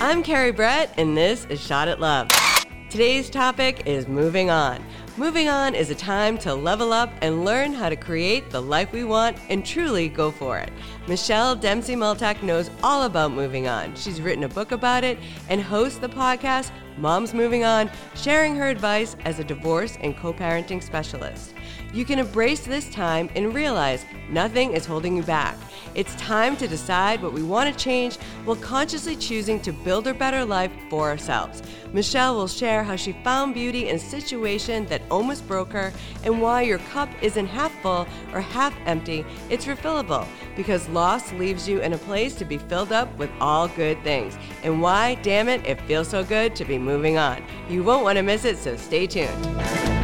I'm Carrie Brett, and this is Shot at Love. Today's topic is moving on. Moving on is a time to level up and learn how to create the life we want and truly go for it. Michelle Dempsey Multack knows all about moving on. She's written a book about it and hosts the podcast Moms Moving On, sharing her advice as a divorce and co parenting specialist. You can embrace this time and realize nothing is holding you back. It's time to decide what we want to change while consciously choosing to build a better life for ourselves. Michelle will share how she found beauty in a situation that almost broke her and why your cup isn't half full or half empty, it's refillable because loss leaves you in a place to be filled up with all good things. And why, damn it, it feels so good to be moving on. You won't want to miss it, so stay tuned.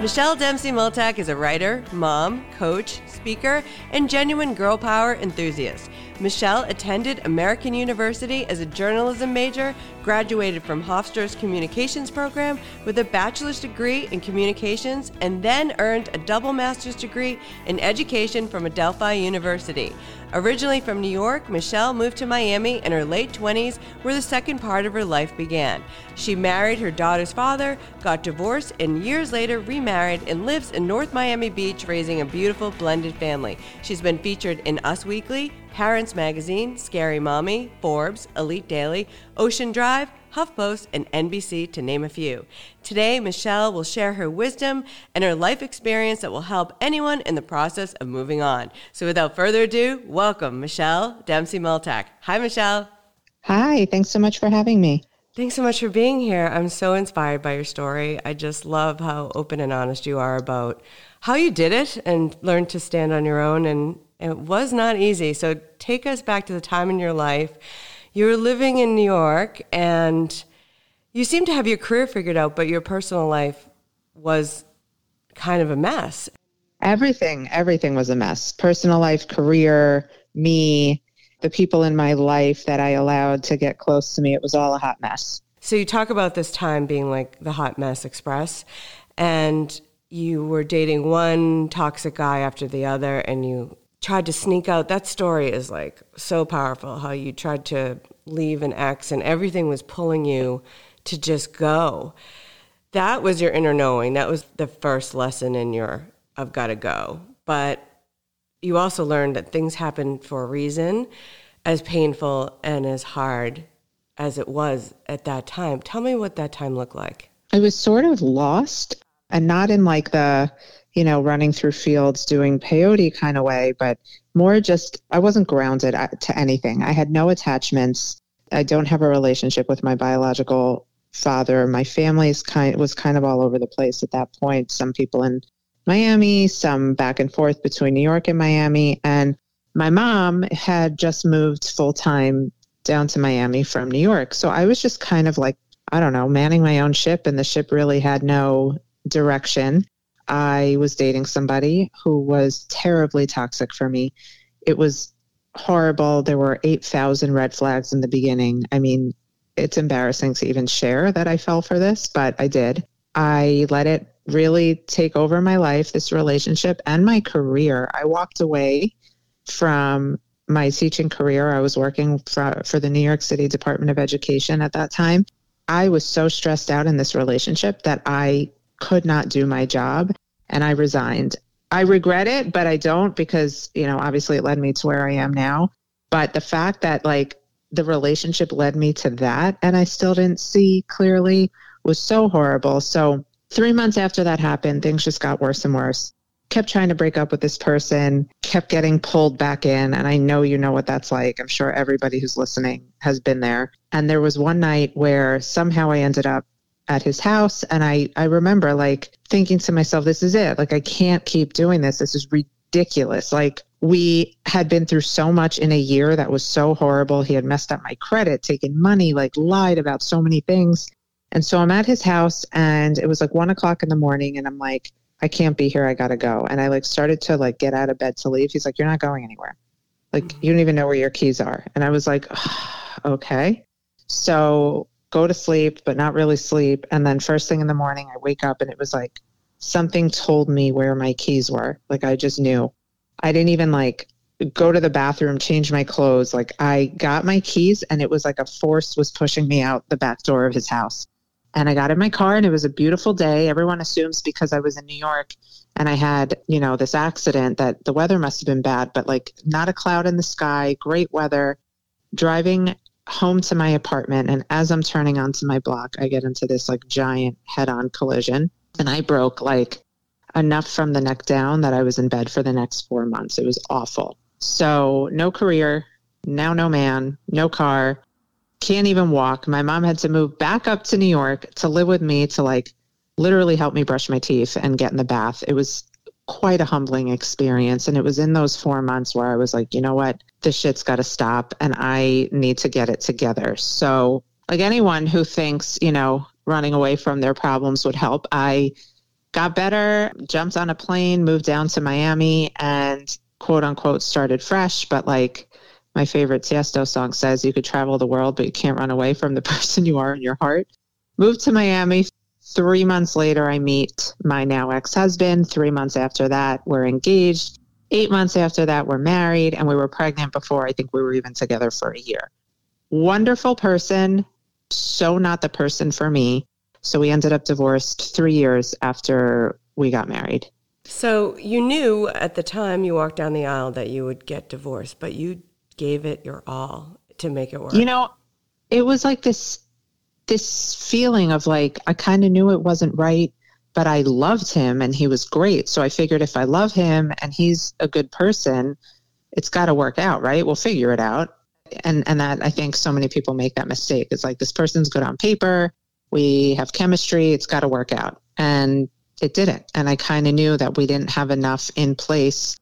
Michelle Dempsey Multack is a writer, mom, coach, speaker, and genuine girl power enthusiast. Michelle attended American University as a journalism major, graduated from Hofstra's communications program with a bachelor's degree in communications, and then earned a double master's degree in education from Adelphi University. Originally from New York, Michelle moved to Miami in her late 20s, where the second part of her life began. She married her daughter's father, got divorced, and years later remarried and lives in North Miami Beach, raising a beautiful blended family. She's been featured in Us Weekly, Parents Magazine, Scary Mommy, Forbes, Elite Daily, Ocean Drive, HuffPost, and NBC, to name a few. Today, Michelle will share her wisdom and her life experience that will help anyone in the process of moving on. So, without further ado, welcome Michelle Dempsey Multack. Hi, Michelle. Hi, thanks so much for having me. Thanks so much for being here. I'm so inspired by your story. I just love how open and honest you are about how you did it and learned to stand on your own. And it was not easy. So, take us back to the time in your life you were living in New York and you seemed to have your career figured out, but your personal life was kind of a mess. Everything, everything was a mess. Personal life, career, me, the people in my life that I allowed to get close to me, it was all a hot mess. So you talk about this time being like the hot mess express and you were dating one toxic guy after the other and you tried to sneak out. That story is like so powerful how you tried to leave an ex and everything was pulling you to just go. That was your inner knowing. That was the first lesson in your I've got to go. But you also learned that things happen for a reason, as painful and as hard as it was at that time. Tell me what that time looked like. I was sort of lost and not in like the you know, running through fields doing peyote kind of way, but more just I wasn't grounded to anything. I had no attachments. I don't have a relationship with my biological father. My family is kind was kind of all over the place at that point. Some people in Miami, some back and forth between New York and Miami, and my mom had just moved full time down to Miami from New York. So I was just kind of like I don't know, manning my own ship, and the ship really had no direction. I was dating somebody who was terribly toxic for me. It was horrible. There were 8,000 red flags in the beginning. I mean, it's embarrassing to even share that I fell for this, but I did. I let it really take over my life, this relationship, and my career. I walked away from my teaching career. I was working for, for the New York City Department of Education at that time. I was so stressed out in this relationship that I could not do my job and I resigned. I regret it, but I don't because, you know, obviously it led me to where I am now. But the fact that like the relationship led me to that and I still didn't see clearly was so horrible. So, three months after that happened, things just got worse and worse. Kept trying to break up with this person, kept getting pulled back in. And I know you know what that's like. I'm sure everybody who's listening has been there. And there was one night where somehow I ended up at his house. And I I remember like thinking to myself this is it. Like I can't keep doing this. This is ridiculous. Like we had been through so much in a year that was so horrible. He had messed up my credit taken money like lied about so many things. And so I'm at his house and it was like one o'clock in the morning and I'm like I can't be here. I gotta go. And I like started to like get out of bed to leave. He's like you're not going anywhere. Like mm-hmm. you don't even know where your keys are. And I was like oh, okay. So go to sleep, but not really sleep. And then first thing in the morning, I wake up and it was like something told me where my keys were. Like I just knew. I didn't even like go to the bathroom, change my clothes. Like I got my keys and it was like a force was pushing me out the back door of his house. And I got in my car and it was a beautiful day. Everyone assumes because I was in New York and I had, you know, this accident that the weather must have been bad, but like not a cloud in the sky, great weather. Driving home to my apartment and as I'm turning onto my block, I get into this like giant head-on collision and I broke like enough from the neck down that I was in bed for the next 4 months. It was awful. So, no career, now no man, no car, can't even walk. My mom had to move back up to New York to live with me to like literally help me brush my teeth and get in the bath. It was quite a humbling experience. And it was in those four months where I was like, you know what? This shit's got to stop and I need to get it together. So, like anyone who thinks, you know, running away from their problems would help, I got better, jumped on a plane, moved down to Miami, and quote unquote started fresh, but like my favorite Tiesto song says, you could travel the world, but you can't run away from the person you are in your heart. Moved to Miami. Three months later, I meet my now ex husband. Three months after that, we're engaged. Eight months after that, we're married, and we were pregnant before I think we were even together for a year. Wonderful person, so not the person for me. So we ended up divorced three years after we got married. So you knew at the time you walked down the aisle that you would get divorced, but you gave it your all to make it work. You know, it was like this this feeling of like I kind of knew it wasn't right, but I loved him and he was great. So I figured if I love him and he's a good person, it's got to work out, right? We'll figure it out. And and that I think so many people make that mistake. It's like this person's good on paper, we have chemistry, it's got to work out. And it didn't. And I kind of knew that we didn't have enough in place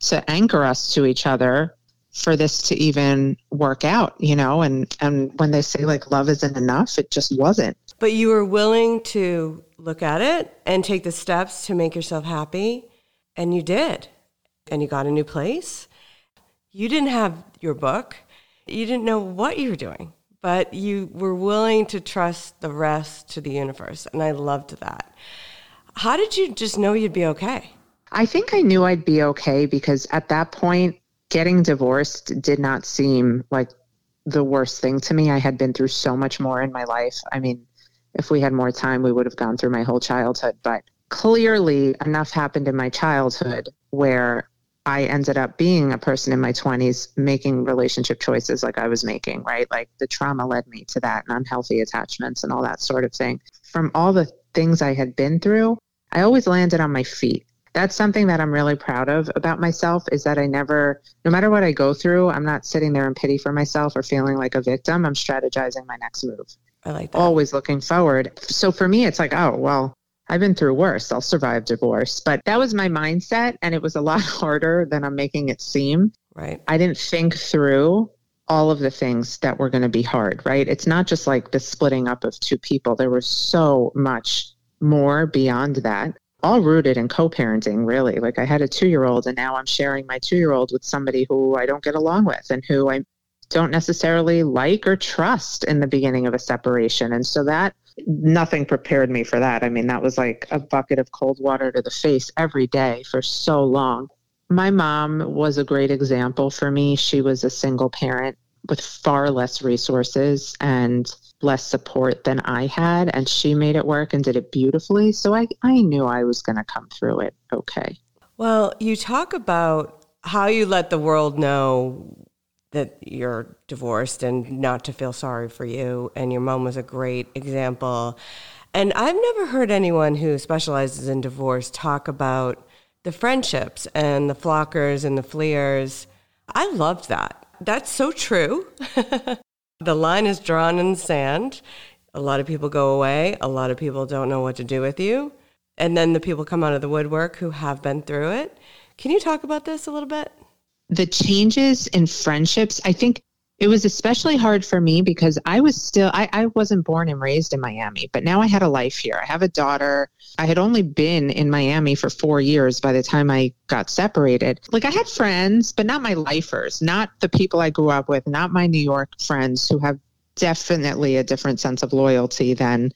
to anchor us to each other for this to even work out, you know, and and when they say like love isn't enough, it just wasn't. But you were willing to look at it and take the steps to make yourself happy, and you did. And you got a new place. You didn't have your book. You didn't know what you were doing, but you were willing to trust the rest to the universe, and I loved that. How did you just know you'd be okay? I think I knew I'd be okay because at that point, getting divorced did not seem like the worst thing to me. I had been through so much more in my life. I mean, if we had more time, we would have gone through my whole childhood. But clearly, enough happened in my childhood where I ended up being a person in my 20s making relationship choices like I was making, right? Like the trauma led me to that and unhealthy attachments and all that sort of thing. From all the things I had been through, I always landed on my feet. That's something that I'm really proud of about myself is that I never, no matter what I go through, I'm not sitting there in pity for myself or feeling like a victim. I'm strategizing my next move. I like that. Always looking forward. So for me, it's like, oh, well, I've been through worse. I'll survive divorce. But that was my mindset. And it was a lot harder than I'm making it seem. Right. I didn't think through all of the things that were going to be hard, right? It's not just like the splitting up of two people. There was so much more beyond that, all rooted in co parenting, really. Like I had a two year old, and now I'm sharing my two year old with somebody who I don't get along with and who I don't necessarily like or trust in the beginning of a separation. And so that nothing prepared me for that. I mean, that was like a bucket of cold water to the face every day for so long. My mom was a great example for me. She was a single parent with far less resources and less support than I had. And she made it work and did it beautifully. So I, I knew I was going to come through it okay. Well, you talk about how you let the world know that you're divorced and not to feel sorry for you. And your mom was a great example. And I've never heard anyone who specializes in divorce talk about the friendships and the flockers and the fleers. I loved that. That's so true. the line is drawn in the sand. A lot of people go away. A lot of people don't know what to do with you. And then the people come out of the woodwork who have been through it. Can you talk about this a little bit? The changes in friendships, I think it was especially hard for me because I was still, I, I wasn't born and raised in Miami, but now I had a life here. I have a daughter. I had only been in Miami for four years by the time I got separated. Like I had friends, but not my lifers, not the people I grew up with, not my New York friends who have definitely a different sense of loyalty than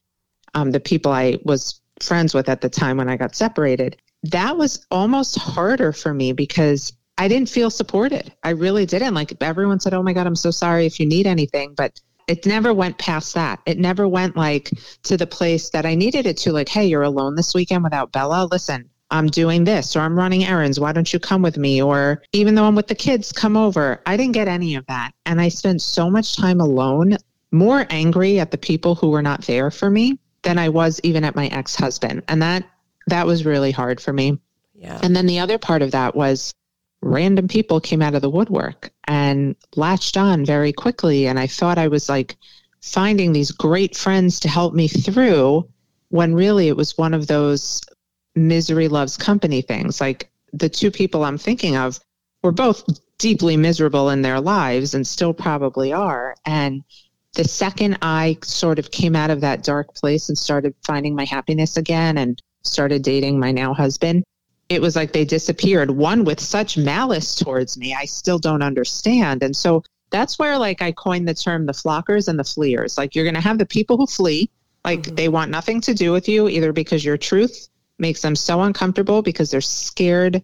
um, the people I was friends with at the time when I got separated. That was almost harder for me because I didn't feel supported. I really didn't. Like everyone said, Oh my God, I'm so sorry if you need anything. But it never went past that. It never went like to the place that I needed it to, like, hey, you're alone this weekend without Bella. Listen, I'm doing this or I'm running errands. Why don't you come with me? Or even though I'm with the kids, come over. I didn't get any of that. And I spent so much time alone, more angry at the people who were not there for me than I was even at my ex husband. And that, that was really hard for me. Yeah. And then the other part of that was random people came out of the woodwork and latched on very quickly. And I thought I was like finding these great friends to help me through when really it was one of those misery loves company things. Like the two people I'm thinking of were both deeply miserable in their lives and still probably are. And the second I sort of came out of that dark place and started finding my happiness again and started dating my now husband, it was like they disappeared. One with such malice towards me, I still don't understand. And so that's where like I coined the term the flockers and the fleers. Like you're going to have the people who flee, like mm-hmm. they want nothing to do with you, either because your truth makes them so uncomfortable because they're scared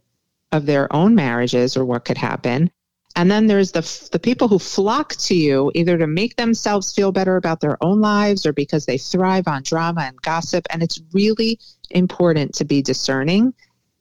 of their own marriages or what could happen. And then there's the the people who flock to you either to make themselves feel better about their own lives or because they thrive on drama and gossip and it's really important to be discerning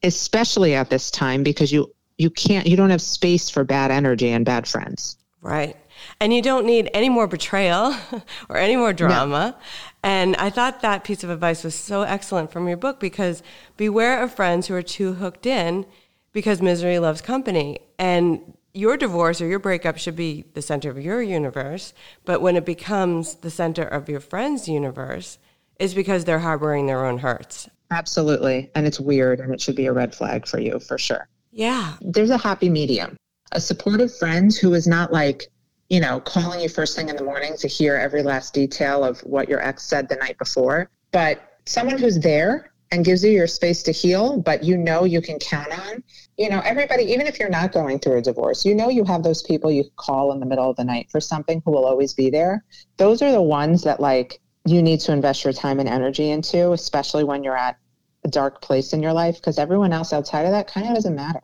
especially at this time because you you can't you don't have space for bad energy and bad friends. Right. And you don't need any more betrayal or any more drama. No. And I thought that piece of advice was so excellent from your book because beware of friends who are too hooked in because misery loves company. And your divorce or your breakup should be the center of your universe. But when it becomes the center of your friend's universe, is because they're harboring their own hurts. Absolutely. And it's weird and it should be a red flag for you for sure. Yeah. There's a happy medium. A supportive friend who is not like, you know, calling you first thing in the morning to hear every last detail of what your ex said the night before, but someone who's there and gives you your space to heal, but you know you can count on. You know, everybody, even if you're not going through a divorce, you know you have those people you call in the middle of the night for something who will always be there. Those are the ones that like you need to invest your time and energy into, especially when you're at a dark place in your life, because everyone else outside of that kind of doesn't matter.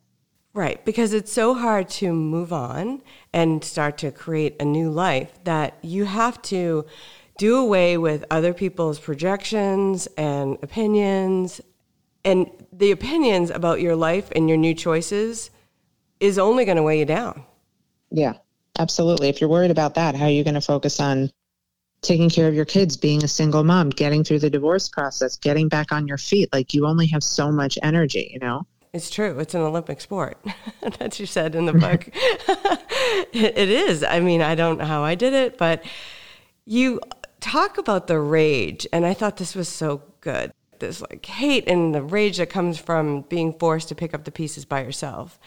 Right, because it's so hard to move on and start to create a new life that you have to do away with other people's projections and opinions. And the opinions about your life and your new choices is only going to weigh you down. Yeah, absolutely. If you're worried about that, how are you going to focus on taking care of your kids, being a single mom, getting through the divorce process, getting back on your feet. Like you only have so much energy, you know? It's true. It's an Olympic sport. that you said in the book. it, it is. I mean, I don't know how I did it, but you talk about the rage, and I thought this was so good. This like hate and the rage that comes from being forced to pick up the pieces by yourself.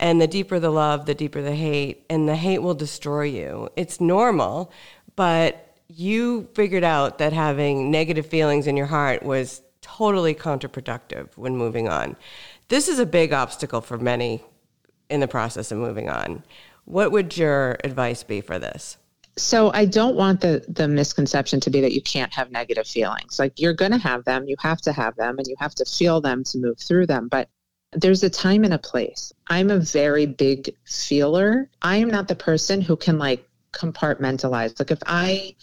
And the deeper the love, the deeper the hate, and the hate will destroy you. It's normal, but you figured out that having negative feelings in your heart was totally counterproductive when moving on. This is a big obstacle for many in the process of moving on. What would your advice be for this? So I don't want the the misconception to be that you can't have negative feelings. Like you're going to have them, you have to have them and you have to feel them to move through them, but there's a time and a place. I'm a very big feeler. I am not the person who can like compartmentalize. Like if I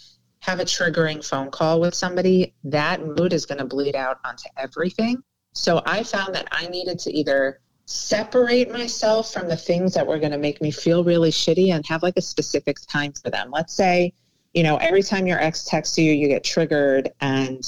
have a triggering phone call with somebody, that mood is going to bleed out onto everything. So I found that I needed to either separate myself from the things that were going to make me feel really shitty and have like a specific time for them. Let's say, you know, every time your ex texts you, you get triggered and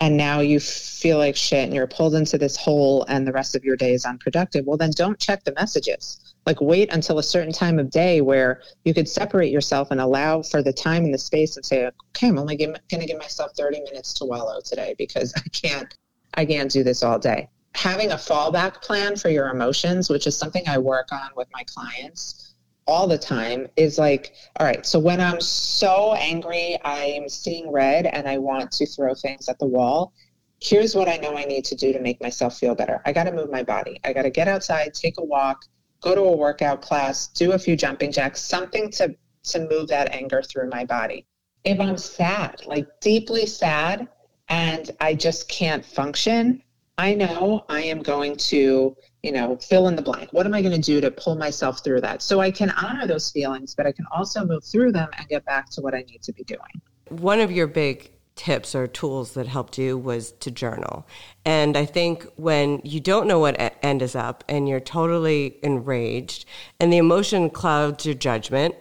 and now you feel like shit and you're pulled into this hole and the rest of your day is unproductive. Well, then don't check the messages like wait until a certain time of day where you could separate yourself and allow for the time and the space and say okay i'm only going to give myself 30 minutes to wallow today because i can't i can't do this all day having a fallback plan for your emotions which is something i work on with my clients all the time is like all right so when i'm so angry i'm seeing red and i want to throw things at the wall here's what i know i need to do to make myself feel better i got to move my body i got to get outside take a walk go to a workout class, do a few jumping jacks, something to to move that anger through my body. If I'm sad, like deeply sad, and I just can't function, I know I am going to you know, fill in the blank. What am I going to do to pull myself through that? So I can honor those feelings, but I can also move through them and get back to what I need to be doing. One of your big tips or tools that helped you was to journal. And I think when you don't know what end is up and you're totally enraged and the emotion clouds your judgment,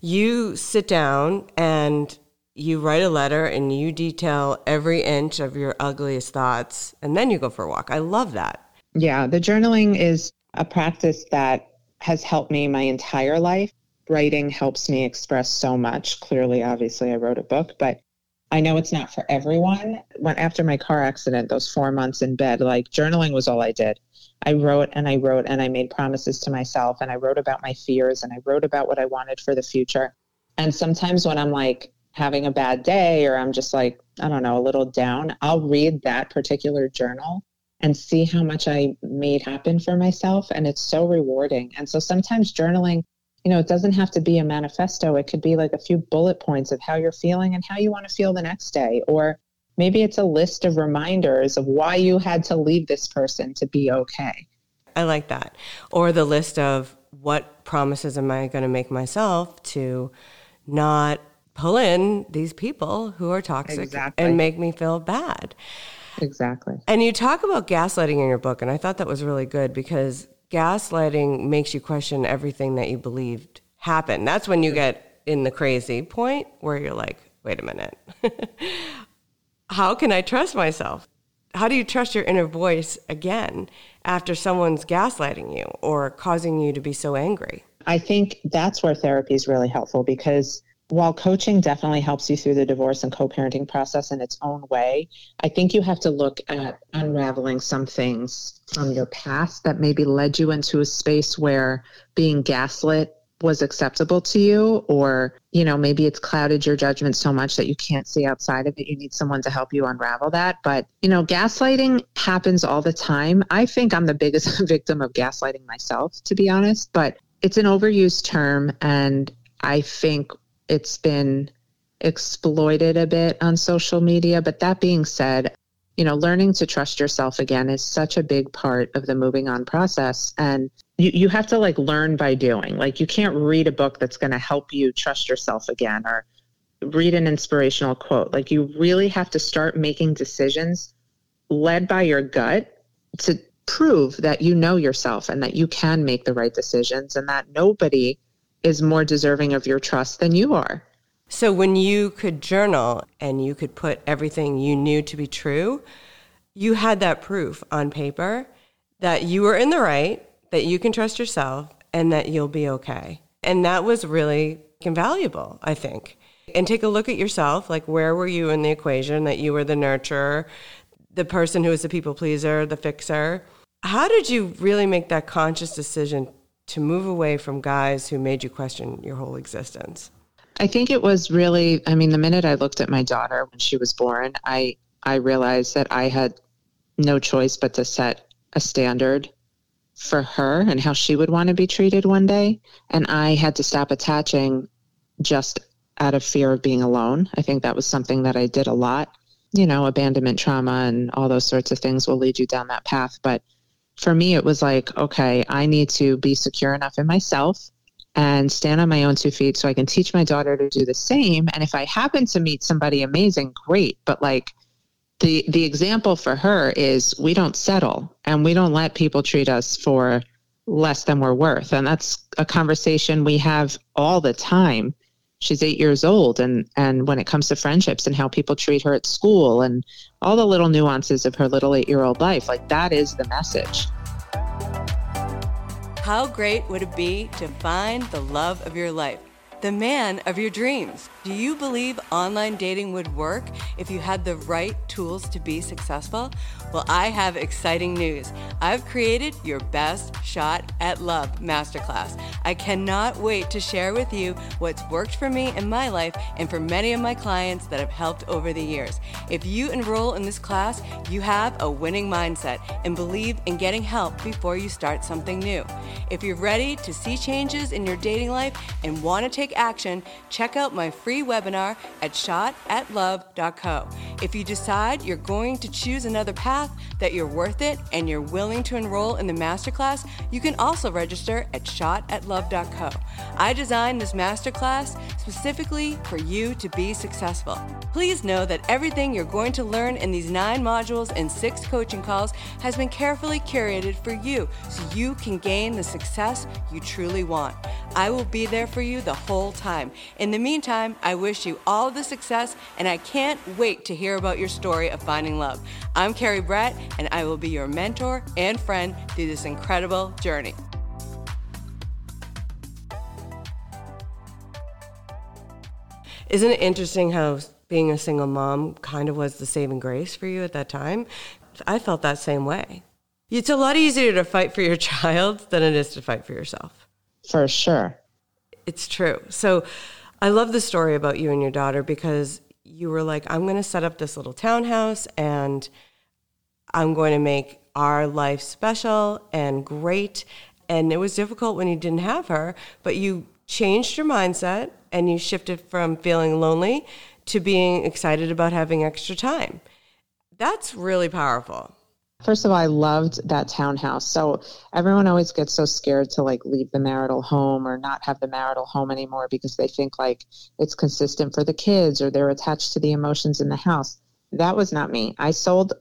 you sit down and you write a letter and you detail every inch of your ugliest thoughts and then you go for a walk. I love that. Yeah, the journaling is a practice that has helped me my entire life. Writing helps me express so much. Clearly, obviously, I wrote a book, but I know it's not for everyone. When after my car accident, those four months in bed, like journaling was all I did. I wrote and I wrote and I made promises to myself and I wrote about my fears and I wrote about what I wanted for the future. And sometimes when I'm like having a bad day or I'm just like, I don't know, a little down, I'll read that particular journal and see how much I made happen for myself. And it's so rewarding. And so sometimes journaling, you know, it doesn't have to be a manifesto. It could be like a few bullet points of how you're feeling and how you want to feel the next day. Or maybe it's a list of reminders of why you had to leave this person to be okay. I like that. Or the list of what promises am I going to make myself to not pull in these people who are toxic exactly. and make me feel bad. Exactly. And you talk about gaslighting in your book, and I thought that was really good because gaslighting makes you question everything that you believed happened. That's when you get in the crazy point where you're like, wait a minute. How can I trust myself? How do you trust your inner voice again after someone's gaslighting you or causing you to be so angry? I think that's where therapy is really helpful because while coaching definitely helps you through the divorce and co-parenting process in its own way, I think you have to look at unraveling some things from your past that maybe led you into a space where being gaslit was acceptable to you or you know maybe it's clouded your judgment so much that you can't see outside of it you need someone to help you unravel that. But you know gaslighting happens all the time. I think i'm the biggest victim of gaslighting myself to be honest but it's an overused term and i think it's been exploited a bit on social media. But that being said, you know, learning to trust yourself again is such a big part of the moving on process. And you, you have to like learn by doing. Like you can't read a book that's going to help you trust yourself again or read an inspirational quote. Like you really have to start making decisions led by your gut to prove that you know yourself and that you can make the right decisions and that nobody is more deserving of your trust than you are. So when you could journal and you could put everything you knew to be true, you had that proof on paper that you were in the right, that you can trust yourself, and that you'll be okay. And that was really invaluable, I think. And take a look at yourself like, where were you in the equation that you were the nurturer, the person who was the people pleaser, the fixer? How did you really make that conscious decision to move away from guys who made you question your whole existence? I think it was really I mean the minute I looked at my daughter when she was born, I I realized that I had no choice but to set a standard for her and how she would want to be treated one day and I had to stop attaching just out of fear of being alone. I think that was something that I did a lot. You know, abandonment trauma and all those sorts of things will lead you down that path, but for me, it was like, okay, I need to be secure enough in myself and stand on my own two feet so I can teach my daughter to do the same. And if I happen to meet somebody amazing, great. But like the the example for her is we don't settle and we don't let people treat us for less than we're worth. And that's a conversation we have all the time she's eight years old and and when it comes to friendships and how people treat her at school and all the little nuances of her little eight year old life like that is the message how great would it be to find the love of your life the man of your dreams. Do you believe online dating would work if you had the right tools to be successful? Well, I have exciting news. I've created your best shot at love masterclass. I cannot wait to share with you what's worked for me in my life and for many of my clients that have helped over the years. If you enroll in this class, you have a winning mindset and believe in getting help before you start something new. If you're ready to see changes in your dating life and want to take action, check out my free webinar at shotatlove.co. If you decide you're going to choose another path, that you're worth it, and you're willing to enroll in the masterclass, you can also register at shotatlove.co. I designed this masterclass specifically for you to be successful. Please know that everything you're going to learn in these nine modules and six coaching calls has been carefully curated for you so you can gain the success you truly want. I will be there for you the whole time. In the meantime, I wish you all the success and I can't wait to hear about your story of finding love. I'm Carrie Brett and I will be your mentor and friend through this incredible journey. Isn't it interesting how being a single mom kind of was the saving grace for you at that time? I felt that same way. It's a lot easier to fight for your child than it is to fight for yourself. For sure. It's true. So I love the story about you and your daughter because you were like, I'm going to set up this little townhouse and I'm going to make our life special and great. And it was difficult when you didn't have her, but you changed your mindset and you shifted from feeling lonely to being excited about having extra time. That's really powerful. First of all, I loved that townhouse. So everyone always gets so scared to like leave the marital home or not have the marital home anymore because they think like it's consistent for the kids or they're attached to the emotions in the house. That was not me. I sold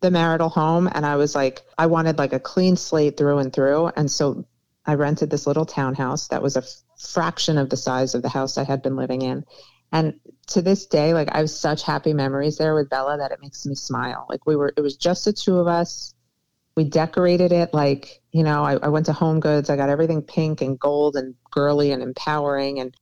the marital home and I was like, I wanted like a clean slate through and through. And so I rented this little townhouse that was a fraction of the size of the house I had been living in. And to this day, like I have such happy memories there with Bella that it makes me smile. Like we were, it was just the two of us. We decorated it like, you know, I, I went to Home Goods. I got everything pink and gold and girly and empowering. And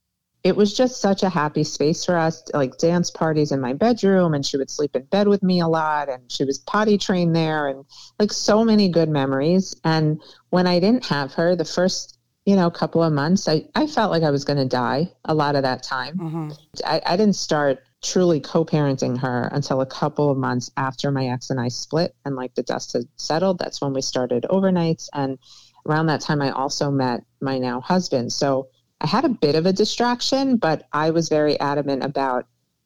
it was just such a happy space for us, like dance parties in my bedroom. And she would sleep in bed with me a lot. And she was potty trained there and like so many good memories. And when I didn't have her, the first you know, a couple of months, I, I felt like I was going to die a lot of that time. Mm-hmm. I, I didn't start truly co-parenting her until a couple of months after my ex and I split and like the dust had settled. That's when we started overnights. And around that time, I also met my now husband. So I had a bit of a distraction, but I was very adamant about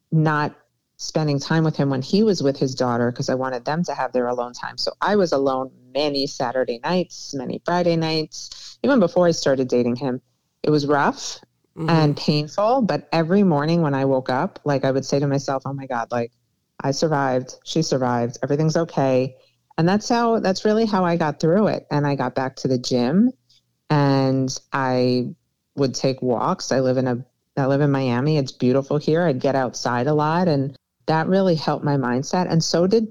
not spending time with him when he was with his daughter because I wanted them to have their alone time. So I was alone many Saturday nights, many Friday nights, even before I started dating him. It was rough mm-hmm. and painful, but every morning when I woke up, like I would say to myself, "Oh my god, like I survived, she survived, everything's okay." And that's how that's really how I got through it. And I got back to the gym and I would take walks. I live in a I live in Miami. It's beautiful here. I'd get outside a lot and that really helped my mindset. And so did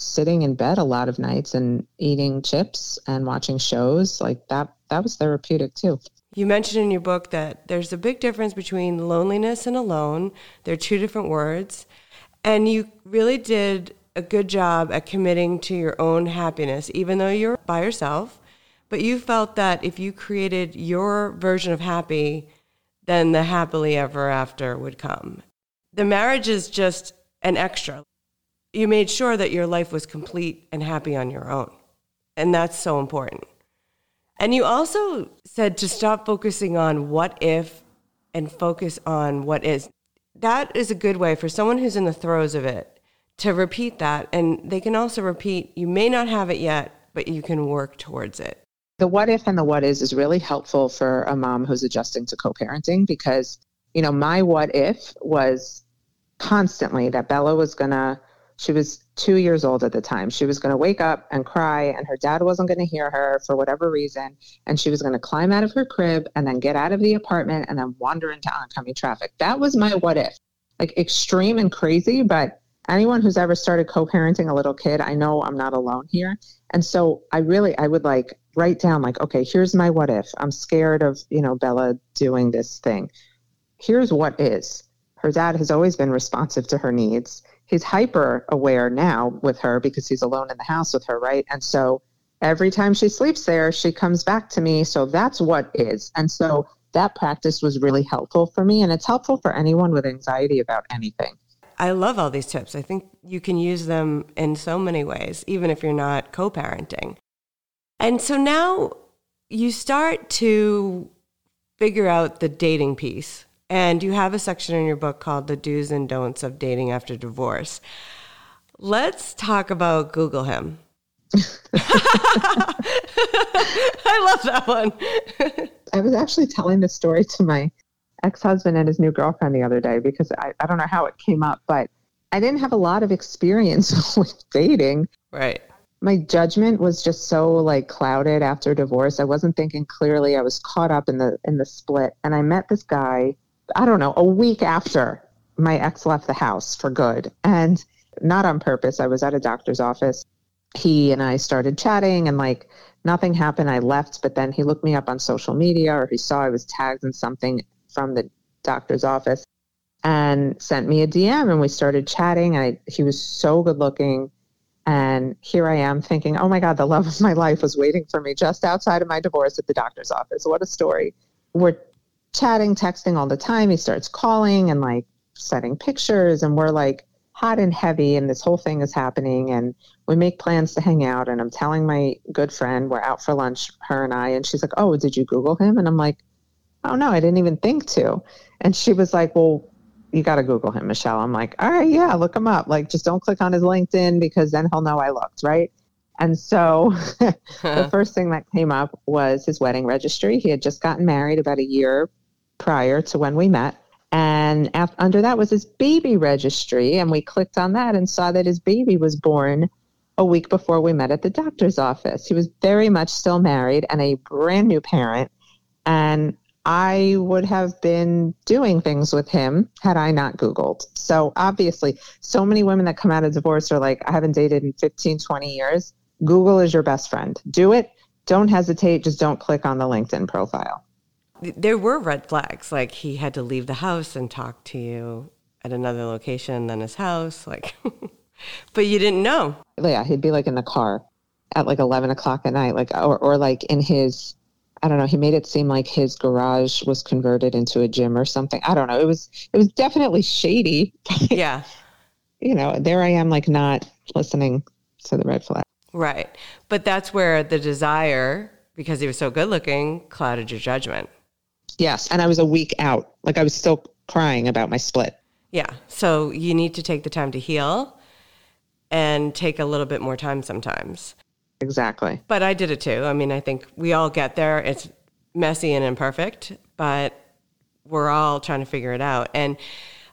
sitting in bed a lot of nights and eating chips and watching shows. Like that, that was therapeutic too. You mentioned in your book that there's a big difference between loneliness and alone. They're two different words. And you really did a good job at committing to your own happiness, even though you're by yourself. But you felt that if you created your version of happy, then the happily ever after would come. The marriage is just an extra. You made sure that your life was complete and happy on your own. And that's so important. And you also said to stop focusing on what if and focus on what is. That is a good way for someone who's in the throes of it to repeat that. And they can also repeat, you may not have it yet, but you can work towards it. The what if and the what is is really helpful for a mom who's adjusting to co parenting because, you know, my what if was constantly that Bella was going to, she was two years old at the time. She was going to wake up and cry, and her dad wasn't going to hear her for whatever reason. And she was going to climb out of her crib and then get out of the apartment and then wander into oncoming traffic. That was my what if. Like extreme and crazy, but anyone who's ever started co-parenting a little kid, I know I'm not alone here. And so I really I would like write down like, okay, here's my what if. I'm scared of, you know, Bella doing this thing. Here's what is. Her dad has always been responsive to her needs. He's hyper aware now with her because he's alone in the house with her, right? And so every time she sleeps there, she comes back to me. So that's what is. And so that practice was really helpful for me. And it's helpful for anyone with anxiety about anything. I love all these tips. I think you can use them in so many ways, even if you're not co parenting. And so now you start to figure out the dating piece And you have a section in your book called The Do's and Don'ts of Dating After Divorce. Let's talk about Google him. I love that one. I was actually telling this story to my ex husband and his new girlfriend the other day because I, I don't know how it came up, but I didn't have a lot of experience with dating. Right. My judgment was just so like clouded after divorce. I wasn't thinking clearly. I was caught up in the in the split and I met this guy, I don't know, a week after my ex left the house for good. And not on purpose. I was at a doctor's office. He and I started chatting and like nothing happened. I left, but then he looked me up on social media or he saw I was tagged in something from the doctor's office and sent me a DM and we started chatting. I, he was so good looking. And here I am thinking, oh my God, the love of my life was waiting for me just outside of my divorce at the doctor's office. What a story. We're chatting, texting all the time. He starts calling and like sending pictures, and we're like hot and heavy, and this whole thing is happening. And we make plans to hang out. And I'm telling my good friend, we're out for lunch, her and I, and she's like, oh, did you Google him? And I'm like, oh no, I didn't even think to. And she was like, well, you got to Google him, Michelle. I'm like, all right, yeah, look him up. Like, just don't click on his LinkedIn because then he'll know I looked, right? And so the first thing that came up was his wedding registry. He had just gotten married about a year prior to when we met. And under that was his baby registry. And we clicked on that and saw that his baby was born a week before we met at the doctor's office. He was very much still married and a brand new parent. And I would have been doing things with him had I not Googled. So obviously, so many women that come out of divorce are like, I haven't dated in 15, 20 years. Google is your best friend. Do it. Don't hesitate. Just don't click on the LinkedIn profile. There were red flags, like he had to leave the house and talk to you at another location than his house. Like, but you didn't know. Yeah, he'd be like in the car at like 11 o'clock at night, like, or, or like in his I don't know. He made it seem like his garage was converted into a gym or something. I don't know. It was it was definitely shady. Yeah. you know, there I am, like not listening to the red flag. Right, but that's where the desire, because he was so good looking, clouded your judgment. Yes, and I was a week out. Like I was still crying about my split. Yeah. So you need to take the time to heal and take a little bit more time sometimes. Exactly. But I did it too. I mean, I think we all get there. It's messy and imperfect, but we're all trying to figure it out. And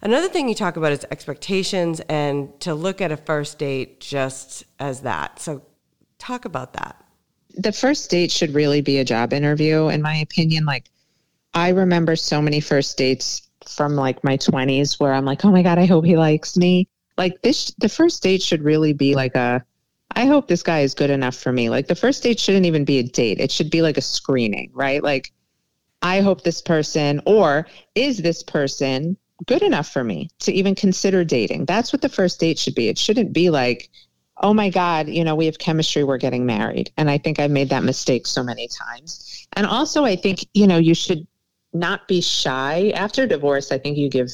another thing you talk about is expectations and to look at a first date just as that. So talk about that. The first date should really be a job interview, in my opinion. Like, I remember so many first dates from like my 20s where I'm like, oh my God, I hope he likes me. Like, this, the first date should really be like a, I hope this guy is good enough for me. Like the first date shouldn't even be a date. It should be like a screening, right? Like I hope this person or is this person good enough for me to even consider dating? That's what the first date should be. It shouldn't be like, oh my God, you know, we have chemistry, we're getting married. And I think I've made that mistake so many times. And also, I think, you know, you should not be shy. After divorce, I think you give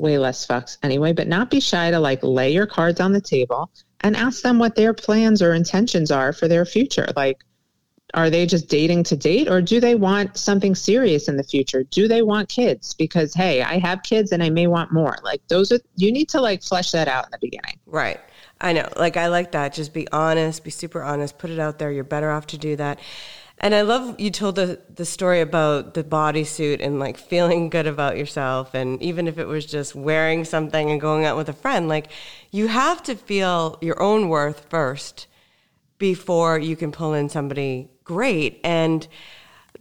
way less fucks anyway, but not be shy to like lay your cards on the table and ask them what their plans or intentions are for their future. Like, are they just dating to date or do they want something serious in the future? Do they want kids? Because, hey, I have kids and I may want more. Like, those are, you need to like flesh that out in the beginning. Right. I know. Like, I like that. Just be honest, be super honest, put it out there. You're better off to do that. And I love you told the, the story about the bodysuit and like feeling good about yourself. And even if it was just wearing something and going out with a friend, like you have to feel your own worth first before you can pull in somebody great. And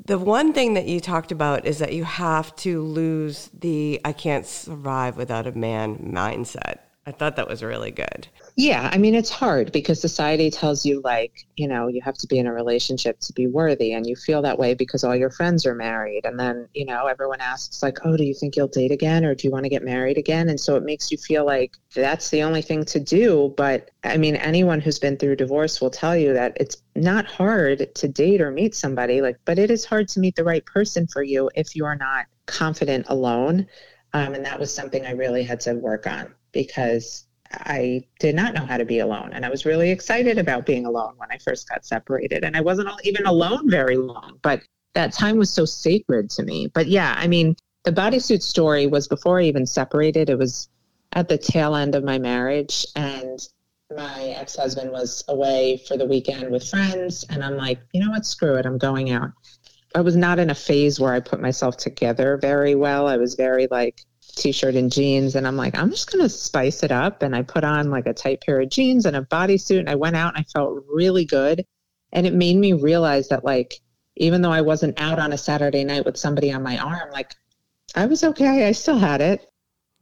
the one thing that you talked about is that you have to lose the I can't survive without a man mindset. I thought that was really good. Yeah, I mean, it's hard because society tells you, like, you know, you have to be in a relationship to be worthy. And you feel that way because all your friends are married. And then, you know, everyone asks, like, oh, do you think you'll date again or do you want to get married again? And so it makes you feel like that's the only thing to do. But I mean, anyone who's been through divorce will tell you that it's not hard to date or meet somebody, like, but it is hard to meet the right person for you if you are not confident alone. Um, and that was something I really had to work on because I did not know how to be alone. And I was really excited about being alone when I first got separated. And I wasn't even alone very long, but that time was so sacred to me. But yeah, I mean, the bodysuit story was before I even separated. It was at the tail end of my marriage, and my ex husband was away for the weekend with friends. And I'm like, you know what? Screw it. I'm going out. I was not in a phase where I put myself together very well. I was very like t shirt and jeans. And I'm like, I'm just going to spice it up. And I put on like a tight pair of jeans and a bodysuit. And I went out and I felt really good. And it made me realize that, like, even though I wasn't out on a Saturday night with somebody on my arm, like, I was okay. I still had it.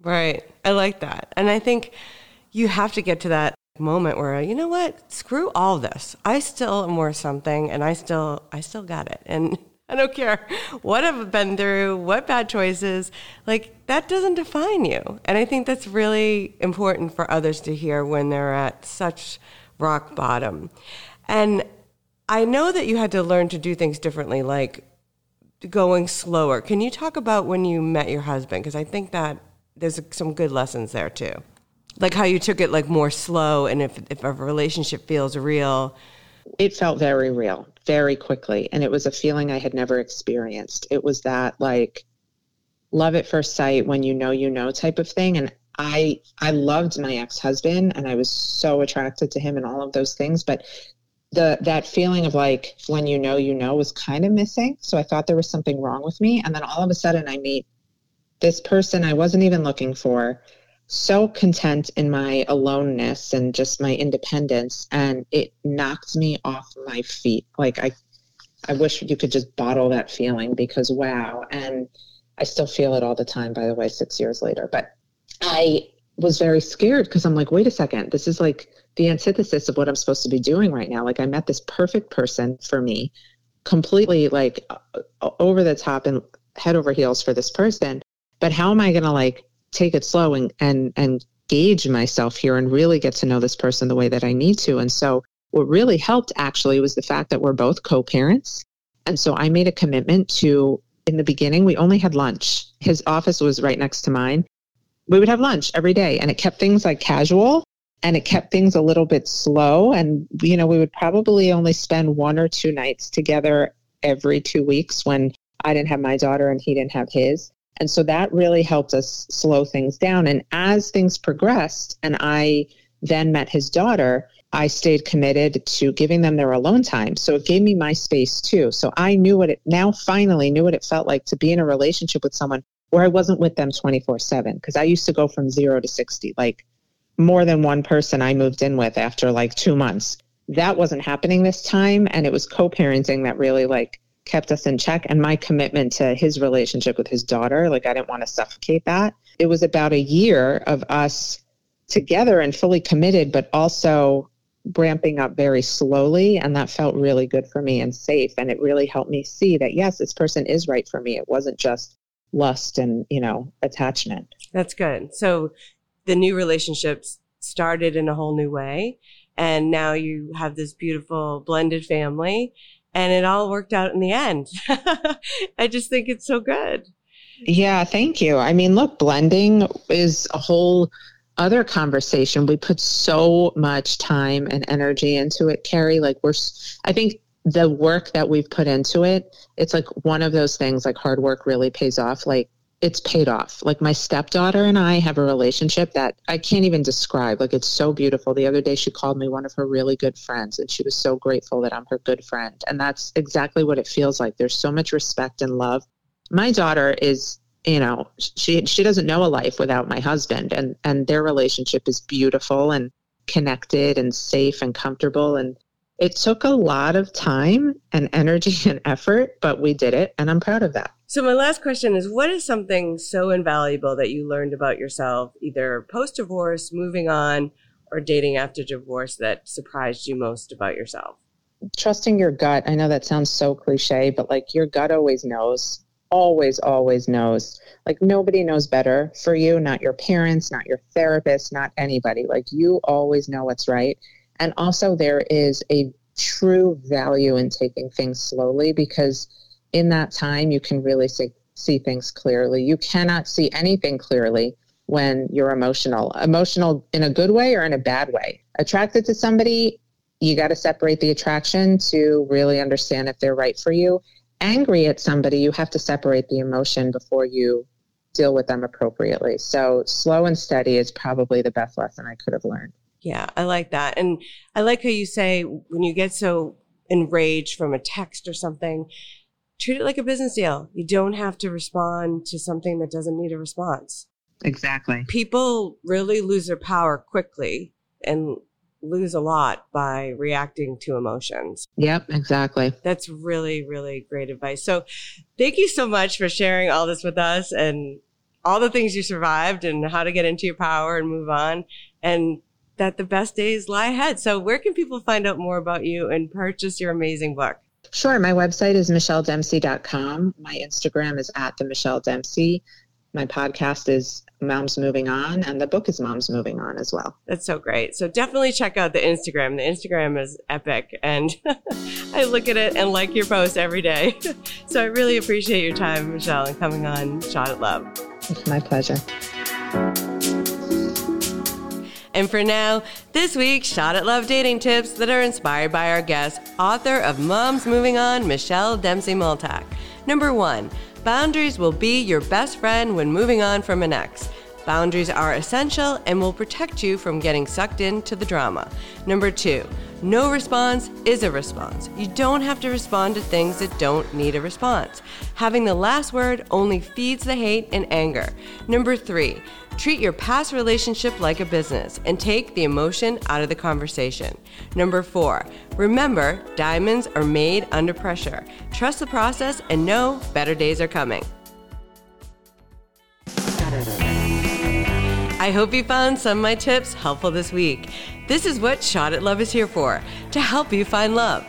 Right. I like that. And I think you have to get to that moment where you know what screw all this i still am worth something and i still i still got it and i don't care what i've been through what bad choices like that doesn't define you. And i think that's really important for others to hear when they're at such rock bottom. And i know that you had to learn to do things differently like going slower. Can you talk about when you met your husband? Because i think that there's some good lessons there too. Like how you took it like more slow and if if a relationship feels real it felt very real very quickly and it was a feeling i had never experienced. It was that like love at first sight when you know you know type of thing and i i loved my ex-husband and i was so attracted to him and all of those things but the that feeling of like when you know you know was kind of missing so i thought there was something wrong with me and then all of a sudden i meet this person i wasn't even looking for so content in my aloneness and just my independence and it knocked me off my feet. Like i i wish you could just bottle that feeling because wow. And i still feel it all the time by the way 6 years later. But i was very scared because i'm like wait a second. This is like the antithesis of what i'm supposed to be doing right now. Like i met this perfect person for me completely like over the top and head over heels for this person. But how am i going to like take it slow and and and gauge myself here and really get to know this person the way that I need to. And so what really helped actually was the fact that we're both co-parents. And so I made a commitment to in the beginning we only had lunch. His office was right next to mine. We would have lunch every day and it kept things like casual and it kept things a little bit slow and you know we would probably only spend one or two nights together every 2 weeks when I didn't have my daughter and he didn't have his. And so that really helped us slow things down. And as things progressed, and I then met his daughter, I stayed committed to giving them their alone time. So it gave me my space too. So I knew what it now finally knew what it felt like to be in a relationship with someone where I wasn't with them 24 7. Because I used to go from zero to 60, like more than one person I moved in with after like two months. That wasn't happening this time. And it was co parenting that really like kept us in check and my commitment to his relationship with his daughter like i didn't want to suffocate that. It was about a year of us together and fully committed but also ramping up very slowly and that felt really good for me and safe and it really helped me see that yes this person is right for me. It wasn't just lust and you know attachment. That's good. So the new relationships started in a whole new way and now you have this beautiful blended family and it all worked out in the end. I just think it's so good. Yeah, thank you. I mean, look, blending is a whole other conversation. We put so much time and energy into it, Carrie. Like, we're, I think the work that we've put into it, it's like one of those things like hard work really pays off. Like, it's paid off. Like my stepdaughter and I have a relationship that I can't even describe. Like it's so beautiful. The other day she called me one of her really good friends and she was so grateful that I'm her good friend. And that's exactly what it feels like. There's so much respect and love. My daughter is, you know, she she doesn't know a life without my husband and and their relationship is beautiful and connected and safe and comfortable and it took a lot of time and energy and effort, but we did it and I'm proud of that. So, my last question is what is something so invaluable that you learned about yourself, either post divorce, moving on, or dating after divorce, that surprised you most about yourself? Trusting your gut. I know that sounds so cliche, but like your gut always knows, always, always knows. Like nobody knows better for you, not your parents, not your therapist, not anybody. Like you always know what's right. And also, there is a true value in taking things slowly because in that time, you can really see, see things clearly. You cannot see anything clearly when you're emotional, emotional in a good way or in a bad way. Attracted to somebody, you got to separate the attraction to really understand if they're right for you. Angry at somebody, you have to separate the emotion before you deal with them appropriately. So slow and steady is probably the best lesson I could have learned. Yeah, I like that. And I like how you say when you get so enraged from a text or something, treat it like a business deal. You don't have to respond to something that doesn't need a response. Exactly. People really lose their power quickly and lose a lot by reacting to emotions. Yep, exactly. That's really, really great advice. So, thank you so much for sharing all this with us and all the things you survived and how to get into your power and move on and that the best days lie ahead. So, where can people find out more about you and purchase your amazing book? Sure. My website is michelledempsey.com. My Instagram is at the Michelle Dempsey. My podcast is Mom's Moving On, and the book is Mom's Moving On as well. That's so great. So definitely check out the Instagram. The Instagram is epic, and I look at it and like your post every day. so I really appreciate your time, Michelle, and coming on Shot at Love. It's my pleasure. And for now, this week's Shot at Love dating tips that are inspired by our guest, author of Mom's Moving On, Michelle Dempsey Multack. Number one, boundaries will be your best friend when moving on from an ex. Boundaries are essential and will protect you from getting sucked into the drama. Number two, no response is a response. You don't have to respond to things that don't need a response. Having the last word only feeds the hate and anger. Number three, treat your past relationship like a business and take the emotion out of the conversation. Number four, remember diamonds are made under pressure. Trust the process and know better days are coming. I hope you found some of my tips helpful this week. This is what Shot at Love is here for to help you find love.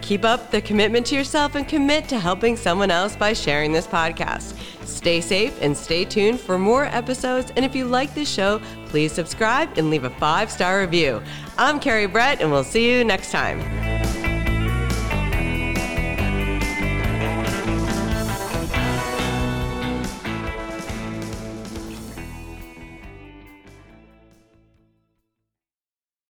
Keep up the commitment to yourself and commit to helping someone else by sharing this podcast. Stay safe and stay tuned for more episodes. And if you like this show, please subscribe and leave a five star review. I'm Carrie Brett, and we'll see you next time.